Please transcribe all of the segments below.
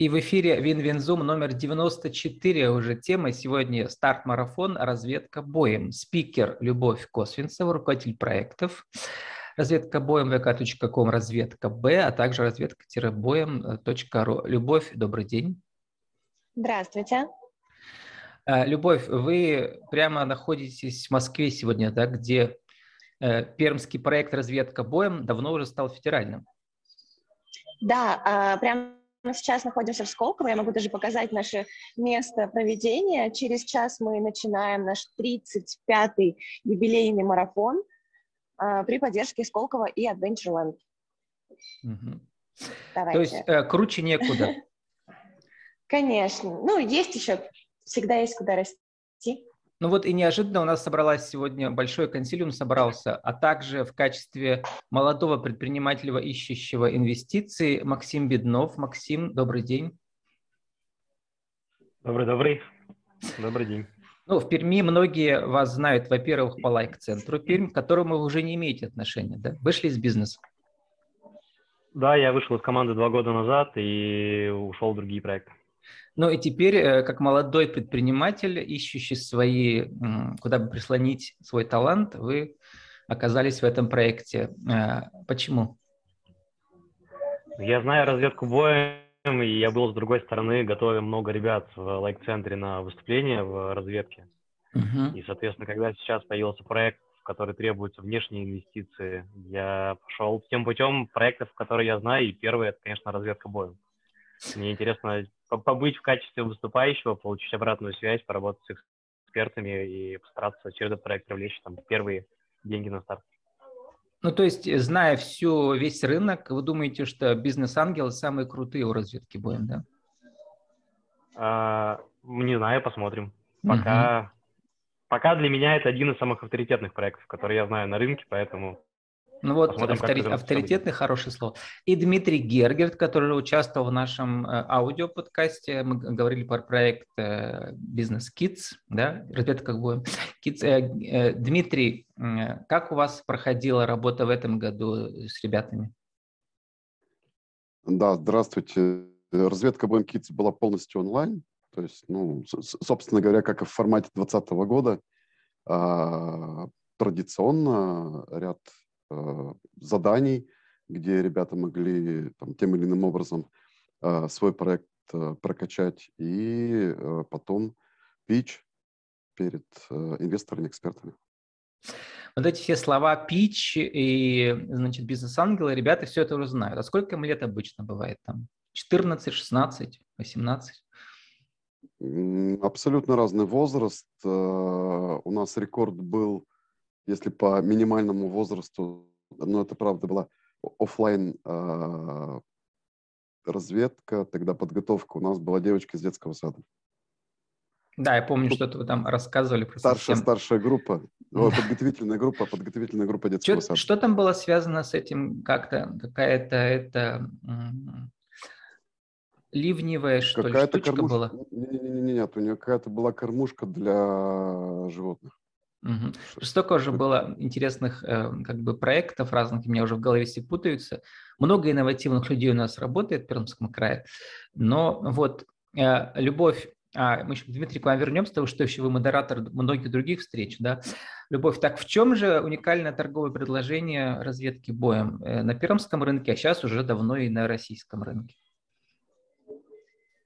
И в эфире WinWinZoom номер 94 уже тема. Сегодня старт-марафон «Разведка боем». Спикер Любовь Косвинцева, руководитель проектов. Разведка боем vk.com, разведка Б, а также разведка-боем.ру. Любовь, добрый день. Здравствуйте. А, Любовь, вы прямо находитесь в Москве сегодня, да, где э, пермский проект «Разведка боем» давно уже стал федеральным. Да, а, прямо мы сейчас находимся в Сколково, я могу даже показать наше место проведения. Через час мы начинаем наш 35-й юбилейный марафон э, при поддержке Сколково и Adventureland. Угу. Давайте. То есть э, круче некуда. Конечно. Ну, есть еще, всегда есть куда расти. Ну вот и неожиданно у нас собралась сегодня, большой консилиум собрался, а также в качестве молодого предпринимателя, ищущего инвестиции, Максим Беднов. Максим, добрый день. Добрый-добрый. Добрый день. Ну, в Перми многие вас знают, во-первых, по лайк-центру Пермь, к которому вы уже не имеете отношения, да? Вышли из бизнеса. Да, я вышел из команды два года назад и ушел в другие проекты. Ну и теперь, э, как молодой предприниматель, ищущий свои, куда бы прислонить свой талант, вы оказались в этом проекте. Э, почему? Я знаю разведку боем, и я был с другой стороны, готовил много ребят в лайк-центре на выступление в разведке. Uh-huh. И, соответственно, когда сейчас появился проект, в который требуются внешние инвестиции, я пошел тем путем проектов, которые я знаю, и первый – это, конечно, разведка боем. Мне интересно побыть в качестве выступающего, получить обратную связь, поработать с экспертами и постараться через этот проект привлечь там первые деньги на старт. Ну, то есть, зная всю, весь рынок, вы думаете, что бизнес-ангелы самые крутые у разведки боем, да? А, не знаю, посмотрим. Пока, угу. пока для меня это один из самых авторитетных проектов, которые я знаю на рынке, поэтому ну вот Посмотрим, автори... авторитетный хорошее слово. И Дмитрий Гергерт, который участвовал в нашем э, аудиоподкасте, мы говорили про проект э, Business Kids, да, разведка как будем. Kids. Э, Дмитрий, как у вас проходила работа в этом году с ребятами? Да, здравствуйте. Разведка Boeing Kids была полностью онлайн, то есть, ну, собственно говоря, как и в формате 2020 года, а, традиционно ряд Э, заданий, где ребята могли там, тем или иным образом э, свой проект э, прокачать и потом пич перед инвесторами, экспертами. Вот эти все слова пич и, значит, бизнес-ангелы, ребята все это уже знают. А сколько им лет обычно бывает там? 14, 16, 18? Абсолютно разный возраст. У нас рекорд был если по минимальному возрасту, ну, это правда была офлайн э, разведка, тогда подготовка. У нас была девочка из детского сада. Да, я помню, что-то вы там рассказывали. Про старшая, совсем... старшая группа, подготовительная группа, подготовительная группа детского что, сада. Что там было связано с этим как-то? Какая-то это ливневая, что какая ли, штучка кормуш... была? Нет, нет, у нее какая-то была кормушка для животных. Угу. Столько уже было интересных э, как бы проектов разных, у меня уже в голове все путаются. Много инновативных людей у нас работает в Пермском крае, но вот э, любовь, а, мы еще, Дмитрий, к вам вернемся, потому что еще вы модератор многих других встреч, да. Любовь, так в чем же уникальное торговое предложение разведки боем? Э, на пермском рынке, а сейчас уже давно и на российском рынке.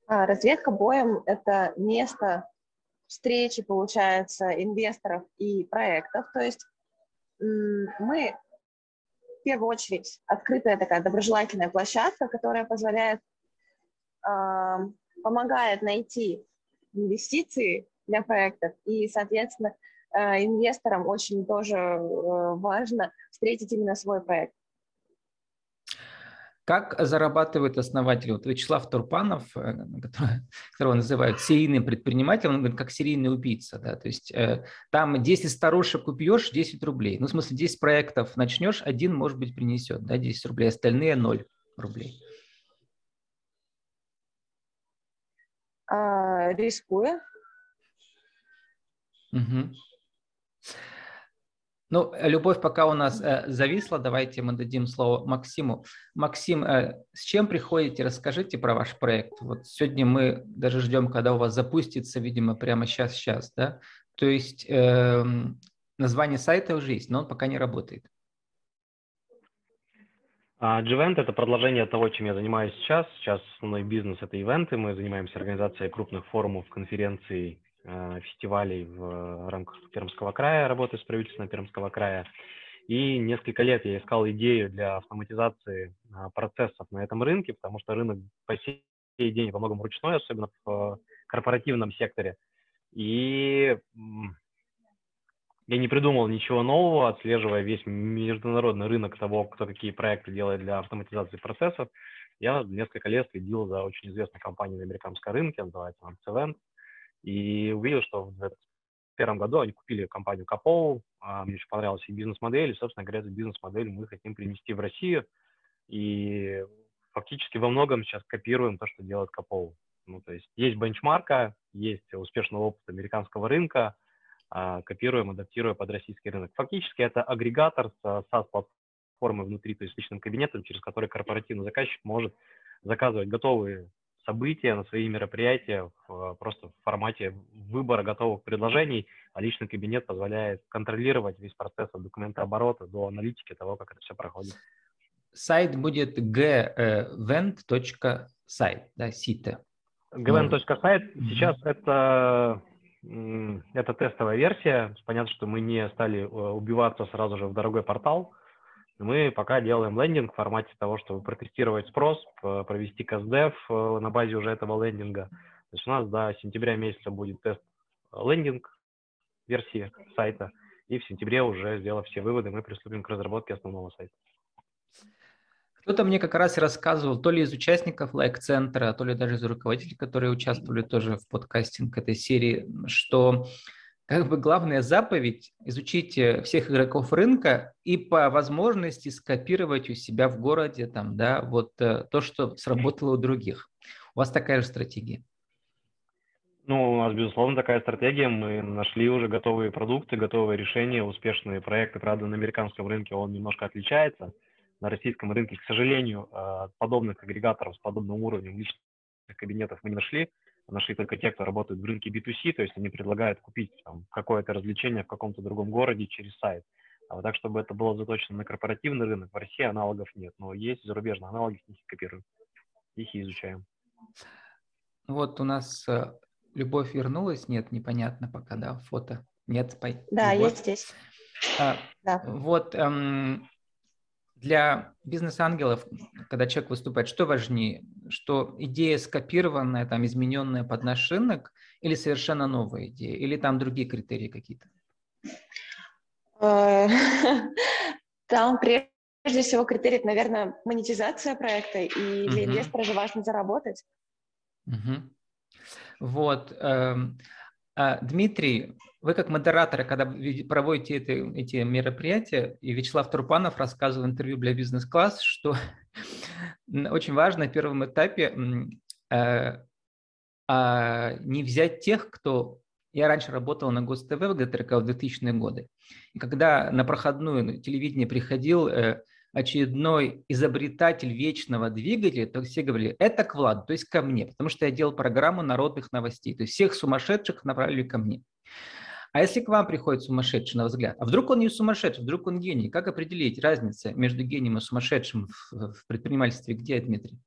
А, разведка боем – это место, встречи, получается, инвесторов и проектов. То есть мы в первую очередь открытая такая доброжелательная площадка, которая позволяет, э, помогает найти инвестиции для проектов и, соответственно, э, инвесторам очень тоже э, важно встретить именно свой проект. Как зарабатывают основатели? Вот Вячеслав Турпанов, э, которого называют серийным предпринимателем, он говорит, как серийный убийца. Да? То есть э, там 10 старушек купешь, 10 рублей. Ну, в смысле, 10 проектов начнешь, один, может быть, принесет да, 10 рублей, остальные 0 рублей. А, рискуя. Угу. Ну, Любовь пока у нас э, зависла, давайте мы дадим слово Максиму. Максим, э, с чем приходите? Расскажите про ваш проект. Вот сегодня мы даже ждем, когда у вас запустится, видимо, прямо сейчас-сейчас, да? То есть э, название сайта уже есть, но он пока не работает. G-Event – это продолжение того, чем я занимаюсь сейчас. Сейчас основной бизнес – это ивенты. Мы занимаемся организацией крупных форумов, конференций, э, фестивалей в рамках Пермского края, работаю с правительством Пермского края. И несколько лет я искал идею для автоматизации а, процессов на этом рынке, потому что рынок по сей день во многом ручной, особенно в корпоративном секторе. И я не придумал ничего нового, отслеживая весь международный рынок того, кто какие проекты делает для автоматизации процессов. Я несколько лет следил за очень известной компанией на американском рынке, называется она и увидел, что в 2001 году они купили компанию Капоу, а, мне очень понравилась их бизнес-модель, и, собственно говоря, эту бизнес-модель мы хотим принести в Россию, и фактически во многом сейчас копируем то, что делает Капоу. Ну, то есть есть бенчмарка, есть успешный опыт американского рынка, а, копируем, адаптируя под российский рынок. Фактически это агрегатор с SaaS-платформой внутри, то есть личным кабинетом, через который корпоративный заказчик может заказывать готовые события на свои мероприятия в, просто в формате выбора готовых предложений, а личный кабинет позволяет контролировать весь процесс от документооборота до аналитики того, как это все проходит. Сайт будет gvent.site, да, сите. gvent.site. Сейчас это это тестовая версия. Понятно, что мы не стали э, убиваться сразу же в дорогой портал. Мы пока делаем лендинг в формате того, чтобы протестировать спрос, провести каздев э, на базе уже этого лендинга. То есть у нас до сентября месяца будет тест э, лендинг версии сайта, и в сентябре уже, сделав все выводы, мы приступим к разработке основного сайта. Кто-то мне как раз рассказывал, то ли из участников лайк-центра, то ли даже из руководителей, которые участвовали тоже в подкастинг этой серии, что как бы главная заповедь – изучите всех игроков рынка и по возможности скопировать у себя в городе там, да, вот э, то, что сработало у других. У вас такая же стратегия? Ну, у нас, безусловно, такая стратегия. Мы нашли уже готовые продукты, готовые решения, успешные проекты. Правда, на американском рынке он немножко отличается – на российском рынке, к сожалению, а, подобных агрегаторов с подобным уровнем личных кабинетов мы не нашли. Нашли только те, кто работает в рынке B2C, то есть они предлагают купить там, какое-то развлечение в каком-то другом городе через сайт. А вот так, чтобы это было заточено на корпоративный рынок, в России аналогов нет. Но есть зарубежные аналоги, их копируем. Их и изучаем. Вот у нас э, Любовь вернулась? Нет, непонятно пока, да, фото. Нет, по... Да, Любовь. есть здесь. А, да. Вот эм, для бизнес-ангелов, когда человек выступает, что важнее? Что идея скопированная, там, измененная под наш рынок, или совершенно новая идея, или там другие критерии какие-то? Э, там прежде всего критерий, наверное, монетизация проекта, и для инвестора же важно заработать. Вот. А, Дмитрий, вы как модераторы, когда проводите это, эти мероприятия, и Вячеслав Турпанов рассказывал в интервью для бизнес-класс, что очень важно на первом этапе э, э, не взять тех, кто... Я раньше работал на ГОСТВ где-то в 2000-е годы. И когда на проходную телевидение приходил э, очередной изобретатель вечного двигателя, то все говорили, это к Владу, то есть ко мне, потому что я делал программу народных новостей, то есть всех сумасшедших направили ко мне. А если к вам приходит сумасшедший на взгляд, а вдруг он не сумасшедший, вдруг он гений, как определить разницу между гением и сумасшедшим в, предпринимательстве? Где, Дмитрий?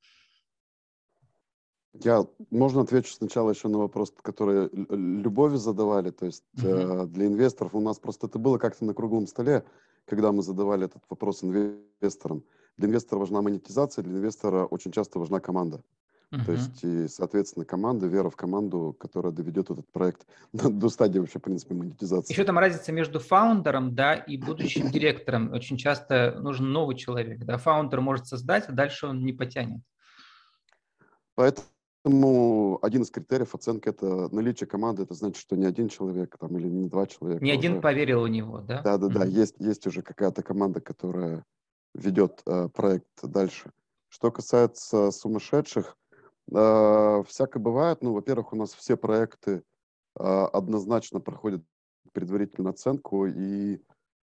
Я, можно отвечу сначала еще на вопрос, который Любови задавали. То есть uh-huh. э, для инвесторов у нас просто это было как-то на круглом столе когда мы задавали этот вопрос инвесторам. Для инвестора важна монетизация, для инвестора очень часто важна команда. Uh-huh. То есть, и, соответственно, команда, вера в команду, которая доведет этот проект до, до стадии вообще, в принципе, монетизации. Еще там разница между фаундером, да, и будущим директором. Очень часто нужен новый человек, да. Фаундер может создать, а дальше он не потянет. Поэтому Поэтому один из критериев оценки – это наличие команды. Это значит, что не один человек там, или не два человека. Не один поверил у него, да? Да-да-да, mm-hmm. есть, есть уже какая-то команда, которая ведет э, проект дальше. Что касается сумасшедших, э, всякое бывает. Ну, во-первых, у нас все проекты э, однозначно проходят предварительную оценку, и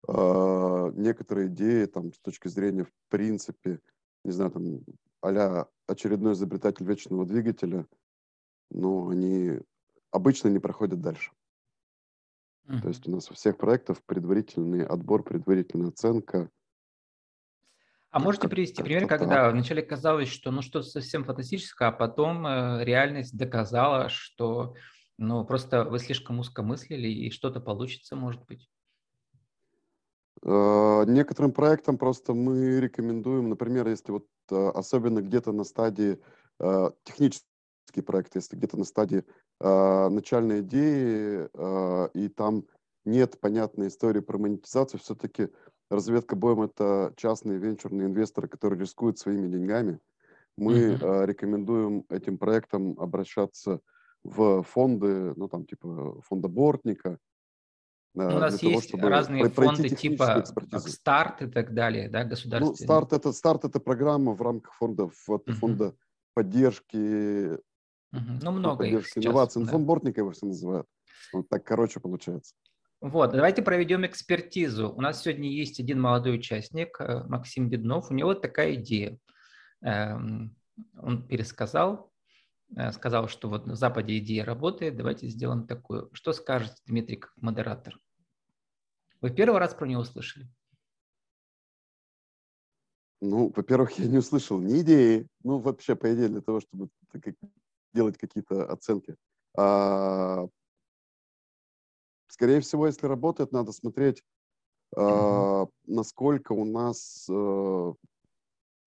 э, некоторые идеи там с точки зрения в принципе, не знаю, там а очередной изобретатель вечного двигателя, ну, они обычно не проходят дальше. Mm-hmm. То есть у нас у всех проектов предварительный отбор, предварительная оценка. А можете привести пример, когда вначале казалось, что ну что-то совсем фантастическое, а потом э, реальность доказала, что ну просто вы слишком узко мыслили и что-то получится, может быть? Э, некоторым проектам просто мы рекомендуем, например, если вот э, особенно где-то на стадии э, технический проект, если где-то на стадии начальной идеи и там нет понятной истории про монетизацию, все-таки разведка боем это частные венчурные инвесторы, которые рискуют своими деньгами. Мы mm-hmm. рекомендуем этим проектам обращаться в фонды, ну там типа фонда Бортника, у нас есть того, разные фонды типа старт и так далее, да, государственные. Ну, старт это старт это программа в рамках фонда вот, uh-huh. фонда поддержки, uh-huh. ну много поддержки их инноваций. Ну, да. Фонд Бортника его все называют. Вот так короче получается. Вот, давайте проведем экспертизу. У нас сегодня есть один молодой участник, э, Максим Беднов. У него такая идея. Эм, он пересказал, э, сказал, что вот на Западе идея работает, давайте сделаем такую. Что скажет Дмитрий как модератор? Вы первый раз про него слышали? Ну, во-первых, я не услышал ни идеи, ну, вообще, по идее, для того, чтобы делать какие-то оценки. А, скорее всего, если работает, надо смотреть, а, насколько у нас а,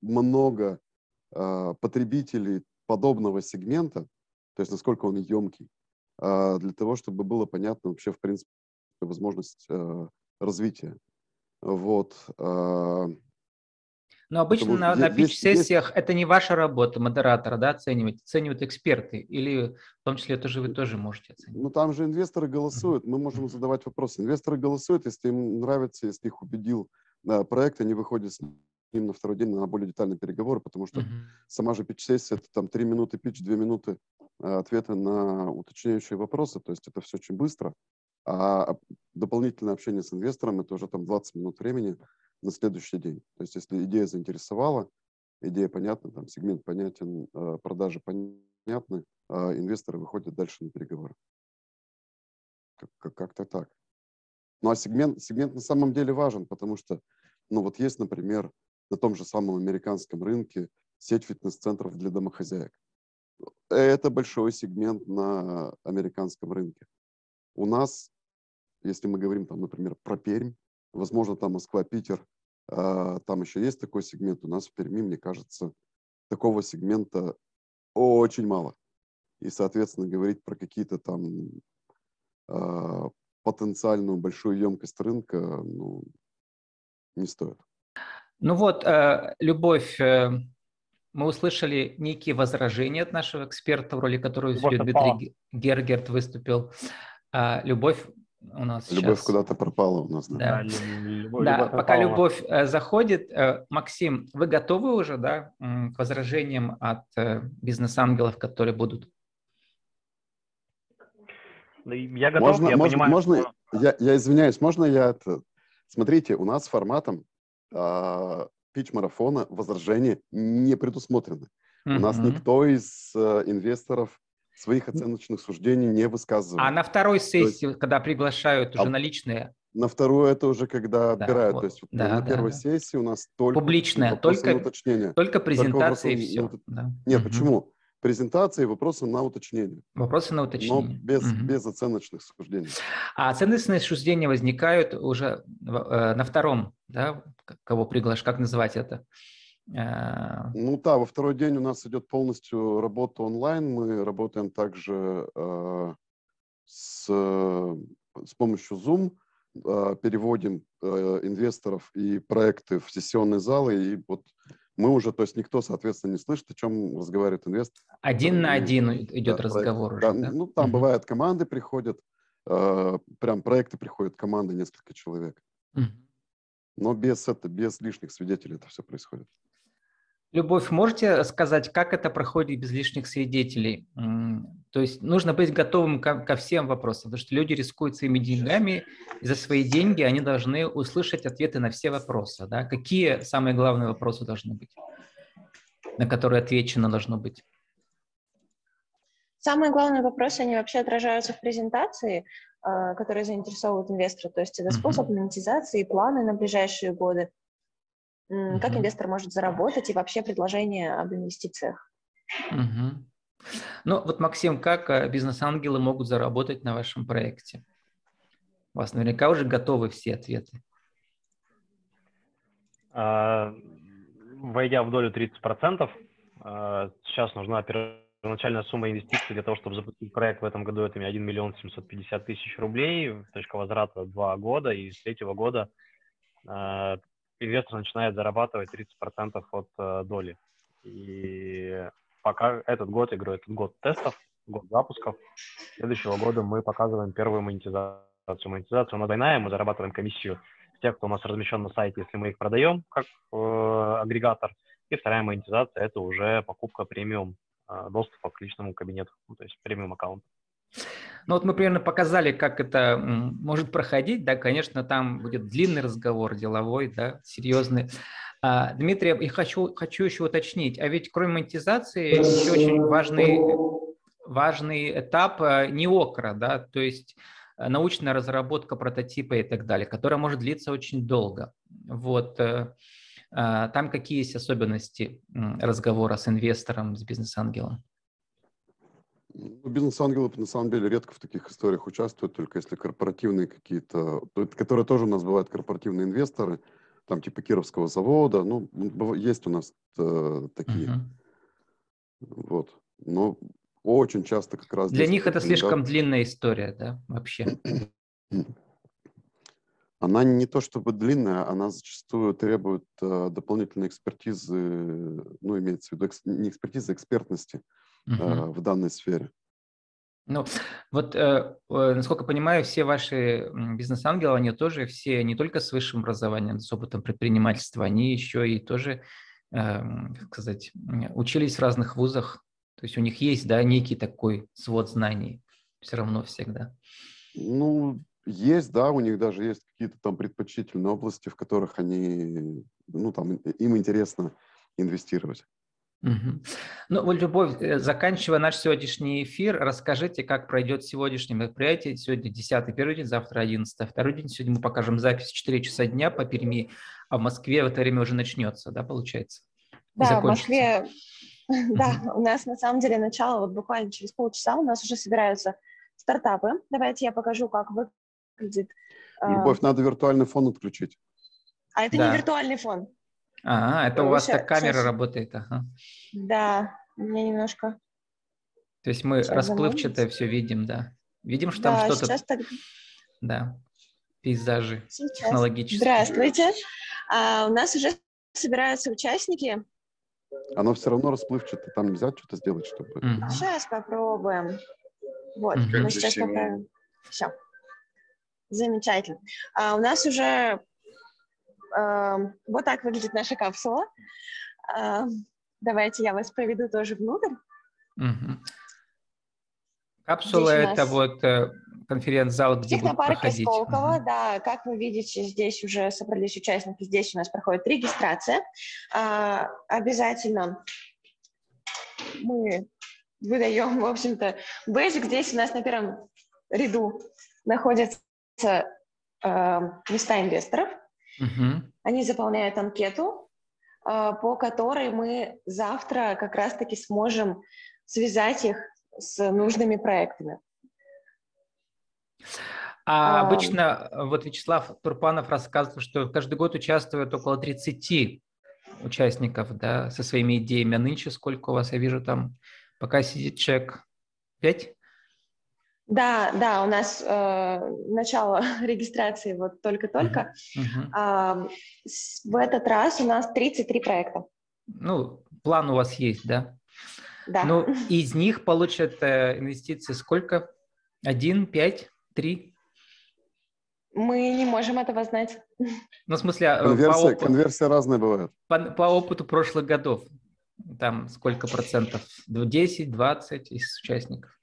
много а, потребителей подобного сегмента, то есть насколько он емкий, а, для того, чтобы было понятно вообще, в принципе, возможность а, развития. Вот. А, но обычно на, на пич-сессиях это не ваша работа, модератора, да, оценивать, оценивают эксперты, или в том числе тоже вы тоже можете оценивать? Ну, там же инвесторы голосуют, мы можем задавать вопросы. Инвесторы голосуют, если им нравится, если их убедил да, проект, они выходят с ним на второй день на более детальные переговоры, потому что uh-huh. сама же пич-сессия, это там три минуты пич, две минуты ответа на уточняющие вопросы, то есть это все очень быстро. А дополнительное общение с инвестором – это уже там 20 минут времени на следующий день. То есть если идея заинтересовала, идея понятна, там сегмент понятен, а, продажи понятны, а инвесторы выходят дальше на переговоры. Как-то так. Ну а сегмент, сегмент на самом деле важен, потому что, ну вот есть, например, на том же самом американском рынке сеть фитнес-центров для домохозяек. Это большой сегмент на американском рынке. У нас если мы говорим, там, например, про Пермь, возможно, там Москва, Питер, а, там еще есть такой сегмент. У нас в Перми, мне кажется, такого сегмента очень мало. И, соответственно, говорить про какие-то там а, потенциальную большую емкость рынка ну, не стоит. Ну вот, э, Любовь, э, мы услышали некие возражения от нашего эксперта, в роли которого Дмитрий Гергерт выступил. А, Любовь у нас Любовь сейчас... куда-то пропала у нас. Да, да, любовь, да любовь пока любовь э, заходит. Э, Максим, вы готовы уже да, к возражениям от э, бизнес-ангелов, которые будут? Я готов, можно, я можно, понимаю. Можно, что... я, я извиняюсь, можно я это... Смотрите, у нас форматом э, пич-марафона возражения не предусмотрены. Mm-hmm. У нас никто из э, инвесторов своих оценочных суждений не высказывают. А на второй сессии, есть, когда приглашают уже а, наличные? На вторую это уже когда да, отбирают. Вот, то есть да, на да, первой да. сессии у нас только публичная, только, уточнение. только презентация и все. Да. Нет, угу. почему? Презентации и вопросы на уточнение. Вопросы на уточнение. Но без, угу. без оценочных суждений. А оценочные суждения возникают уже э, на втором, да? Кого приглашать, как называть это? А. Ну да, во второй день у нас идет полностью работа онлайн. Мы работаем также э, с, с помощью Zoom, э, переводим э, инвесторов и проекты в сессионные залы. И вот мы уже, то есть никто, соответственно, не слышит, о чем разговаривает инвестор. Один на один идет да, разговор проект, уже, да? да? Ну, там угу. бывает, команды приходят, э, прям проекты приходят, команды, несколько человек. Угу. Но без, это, без лишних свидетелей это все происходит. Любовь, можете сказать, как это проходит без лишних свидетелей? То есть нужно быть готовым ко, ко всем вопросам, потому что люди рискуют своими деньгами, и за свои деньги они должны услышать ответы на все вопросы. Да? Какие самые главные вопросы должны быть, на которые отвечено должно быть? Самые главные вопросы, они вообще отражаются в презентации, а, которые заинтересовывают инвестора. То есть это способ монетизации, планы на ближайшие годы, Uh-huh. Как инвестор может заработать и вообще предложение об инвестициях? Uh-huh. Ну вот, Максим, как э, бизнес-ангелы могут заработать на вашем проекте? У вас наверняка уже готовы все ответы. А, войдя в долю 30%, а, сейчас нужна первоначальная сумма инвестиций для того, чтобы запустить проект в этом году. Это 1 миллион 750 тысяч рублей, точка возврата 2 года, и с третьего года а, инвестор начинает зарабатывать 30% от э, доли. И пока этот год, я говорю, этот год тестов, год запусков, следующего года мы показываем первую монетизацию. Монетизация у нас двойная, мы зарабатываем комиссию с тех, кто у нас размещен на сайте, если мы их продаем как э, агрегатор. И вторая монетизация – это уже покупка премиум э, доступа к личному кабинету, ну, то есть премиум аккаунт. Ну вот мы примерно показали, как это может проходить, да, конечно, там будет длинный разговор, деловой, да, серьезный. А, Дмитрий, я хочу, хочу еще уточнить, а ведь кроме монетизации еще очень важный, важный этап а, неокра, да, то есть а, научная разработка прототипа и так далее, которая может длиться очень долго. Вот. Э, а, там какие есть особенности разговора с инвестором, с бизнес-ангелом? Ну, бизнес-ангелы на самом деле редко в таких историях участвуют, только если корпоративные какие-то, которые тоже у нас бывают корпоративные инвесторы, там типа Кировского завода, ну, есть у нас э, такие. Uh-huh. Вот. Но очень часто как раз... Для них это слишком длинная история, да, вообще? Она не то чтобы длинная, она зачастую требует э, дополнительной экспертизы, ну, имеется в виду экс, не экспертизы, а экспертности uh-huh. в данной сфере. Ну, вот, э, э, насколько понимаю, все ваши бизнес-ангелы, они тоже все не только с высшим образованием, с опытом предпринимательства, они еще и тоже, э, как сказать, учились в разных вузах. То есть у них есть, да, некий такой свод знаний все равно всегда. Ну, есть, да, у них даже есть какие-то там предпочтительные области, в которых они, ну, там, им интересно инвестировать. Угу. Ну, Любовь, э, заканчивая наш сегодняшний эфир, расскажите, как пройдет сегодняшнее мероприятие. Сегодня 10 первый день, завтра 11 второй день. Сегодня мы покажем запись в 4 часа дня по Перми, а в Москве в это время уже начнется, да, получается? Да, в Москве, да, у нас на самом деле начало, вот буквально через полчаса у нас уже собираются стартапы. Давайте я покажу, как выглядит. А, Любовь, надо виртуальный фон отключить. А это да. не виртуальный фон. А, это у вас так камера сейчас... работает, ага. Да, у меня немножко. То есть мы сейчас расплывчатое все видим, да. Видим, что да, там что-то... Так... Да, пейзажи сейчас. технологические. Здравствуйте. А, у нас уже собираются участники. Оно все равно расплывчатое, там нельзя что-то сделать, чтобы... Сейчас попробуем. Вот, угу. мы сейчас поправим. Все. Замечательно. А, у нас уже вот так выглядит наша капсула. Давайте я вас проведу тоже внутрь. Угу. Капсула – это вот э, конференц-зал, где будут проходить. Сколково, угу. да. Как вы видите, здесь уже собрались участники, здесь у нас проходит регистрация. А, обязательно мы выдаем, в общем-то, бейджик. Здесь у нас на первом ряду находятся э, места инвесторов. Угу. Они заполняют анкету, а, по которой мы завтра как раз-таки сможем связать их с нужными проектами. А, а обычно вот Вячеслав Турпанов рассказывал, что каждый год участвует около 30 участников да, со своими идеями. А нынче сколько у вас? Я вижу там, пока сидит человек 5? Да, да, у нас э, начало регистрации вот только-только. Uh-huh. Э, в этот раз у нас 33 проекта. Ну, план у вас есть, да? Да. Ну, из них получат э, инвестиции сколько? Один, пять, три? Мы не можем этого знать. Ну, в смысле, а, конверсия, по опыту, конверсия разная бывает. По, по опыту прошлых годов, там сколько процентов? 10, 20 из участников?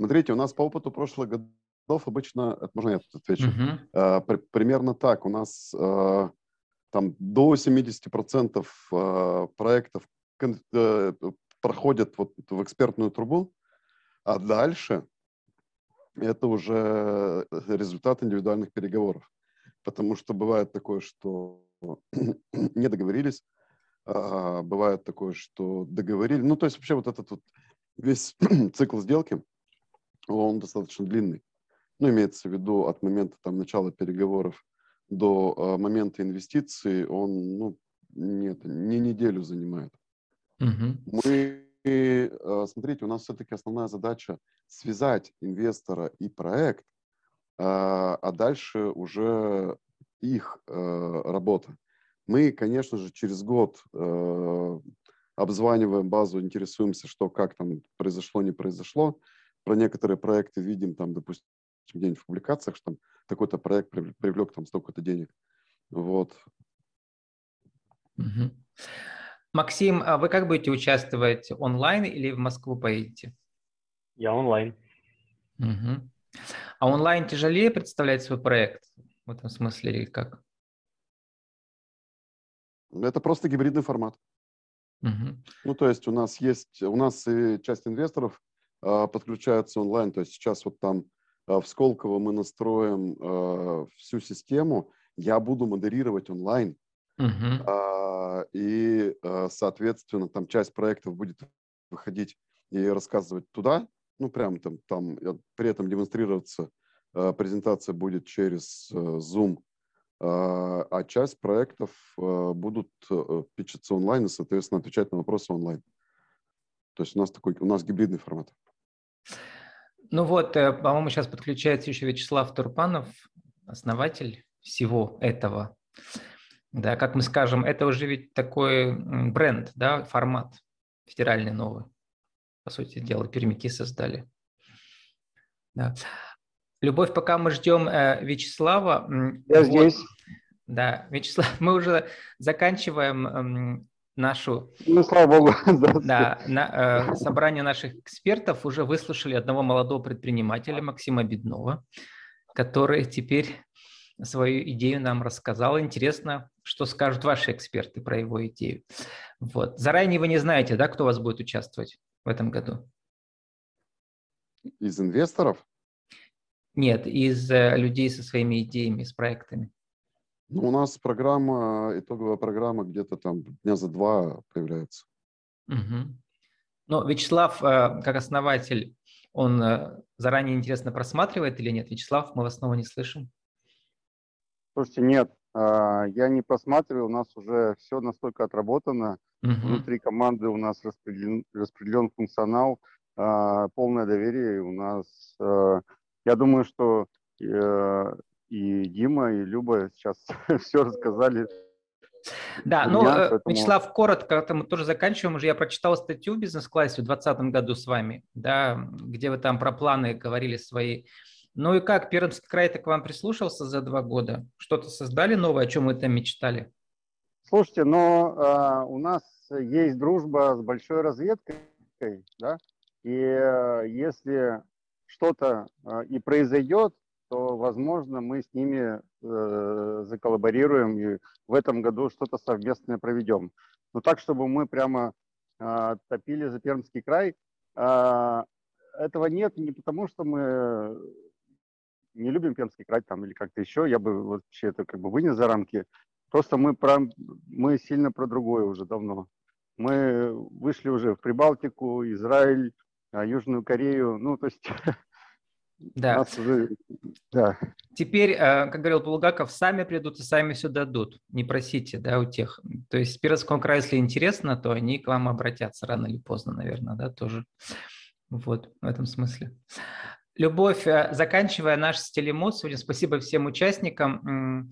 Смотрите, у нас по опыту прошлых годов обычно, это можно я отвечу, uh-huh. а, при, примерно так. У нас а, там до 70% а, проектов кон, а, проходят вот в экспертную трубу, а дальше это уже результат индивидуальных переговоров. Потому что бывает такое, что не договорились, а бывает такое, что договорились. Ну, то есть вообще вот этот вот весь цикл сделки, он достаточно длинный. Ну, имеется в виду от момента там, начала переговоров до э, момента инвестиций, он ну, нет, не неделю занимает. Угу. Мы и смотрите, у нас все-таки основная задача связать инвестора и проект, а, а дальше уже их э, работа. Мы, конечно же, через год э, обзваниваем базу, интересуемся, что как там произошло, не произошло. Про некоторые проекты видим там, допустим, где-нибудь в публикациях, что там такой-то проект привлек там столько-то денег. Вот. Угу. Максим, а вы как будете участвовать онлайн или в Москву поедете? Я онлайн. Угу. А онлайн тяжелее представлять свой проект в этом смысле или как? Это просто гибридный формат. Угу. Ну, то есть у нас есть, у нас и часть инвесторов подключаются онлайн, то есть сейчас вот там э, в Сколково мы настроим э, всю систему, я буду модерировать онлайн, э, и, э, соответственно, там часть проектов будет выходить и рассказывать туда, ну, прям там, там при этом демонстрироваться э, презентация будет через э, Zoom, а, а часть проектов э, будут э, пичаться онлайн и, соответственно, отвечать на вопросы онлайн. То есть у нас такой, у нас гибридный формат. Ну вот, э, по-моему, сейчас подключается еще Вячеслав Турпанов, основатель всего этого. Да, как мы скажем, это уже ведь такой бренд, да, формат федеральный новый. По сути дела, пермяки создали. Да. Любовь, пока мы ждем э, Вячеслава. Я вот, здесь. Да, Вячеслав, мы уже заканчиваем нашу... Ну, слава богу. Да, на, э, собрание наших экспертов уже выслушали одного молодого предпринимателя Максима Беднова, который теперь свою идею нам рассказал. Интересно, что скажут ваши эксперты про его идею. Вот. Заранее вы не знаете, да, кто у вас будет участвовать в этом году? Из инвесторов? Нет, из э, людей со своими идеями, с проектами. Ну, у нас программа, итоговая программа где-то там дня за два появляется. Угу. Ну, Вячеслав, э, как основатель, он э, заранее интересно просматривает или нет? Вячеслав, мы вас снова не слышим. Слушайте, нет, а, я не просматриваю, у нас уже все настолько отработано. Угу. Внутри команды у нас распределен, распределен функционал, а, полное доверие у нас я думаю, что э, и Дима, и Люба сейчас все рассказали. Да, ну, меня, э, поэтому... Вячеслав, коротко, это мы тоже заканчиваем уже. Я прочитал статью в бизнес-классе в 2020 году с вами, да, где вы там про планы говорили свои. Ну и как, Пермский край так к вам прислушался за два года? Что-то создали новое, о чем вы там мечтали? Слушайте, но э, у нас есть дружба с большой разведкой, да, и э, если что-то э, и произойдет, то, возможно, мы с ними э, заколлаборируем и в этом году что-то совместное проведем. Но так, чтобы мы прямо э, топили за Пермский край, э, этого нет не потому, что мы не любим Пермский край там или как-то еще, я бы вообще это как бы вынес за рамки. Просто мы, про, мы сильно про другое уже давно. Мы вышли уже в Прибалтику, Израиль, а, Южную Корею, ну, то есть... Да. Уже... да. Теперь, э, как говорил Булгаков, сами придут и сами все дадут. Не просите, да, у тех. То есть в Пермском крае, если интересно, то они к вам обратятся рано или поздно, наверное, да, тоже. Вот, в этом смысле. Любовь, э, заканчивая наш стилемод, сегодня спасибо всем участникам.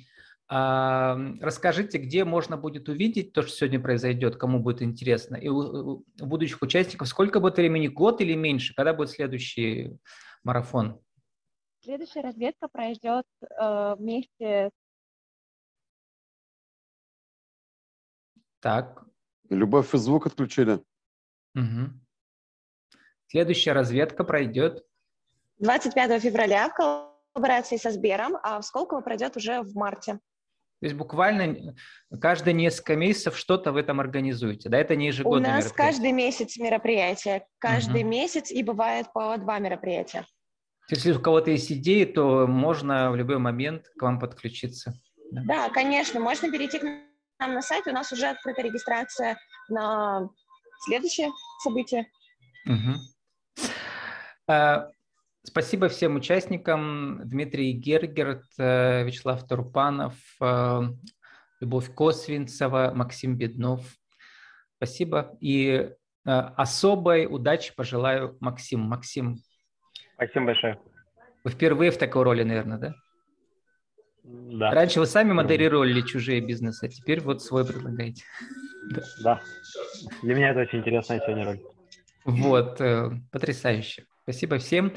Расскажите, где можно будет увидеть то, что сегодня произойдет, кому будет интересно. И у будущих участников сколько будет времени, год или меньше? Когда будет следующий марафон? следующая разведка пройдет э, вместе. Так. Любовь и звук отключили. Угу. Следующая разведка пройдет 25 февраля в коллаборации со Сбером, а в Сколково пройдет уже в марте. То есть буквально каждые несколько месяцев что-то в этом организуете, да? Это не ежегодное У нас каждый месяц мероприятие, каждый угу. месяц и бывает по два мероприятия. Если у кого-то есть идеи, то можно в любой момент к вам подключиться. Да, да конечно, можно перейти к нам на сайт, у нас уже открыта регистрация на следующее событие. Угу. Спасибо всем участникам. Дмитрий Гергерт, э, Вячеслав Турпанов, э, Любовь Косвинцева, Максим Беднов. Спасибо. И э, особой удачи пожелаю Максим. Максим. Спасибо большое. Вы впервые в такой роли, наверное, да? Да. Раньше вы сами модерировали чужие бизнесы, а теперь вот свой предлагаете. Да. Для меня это очень интересная сегодня роль. Вот, потрясающе. Спасибо всем.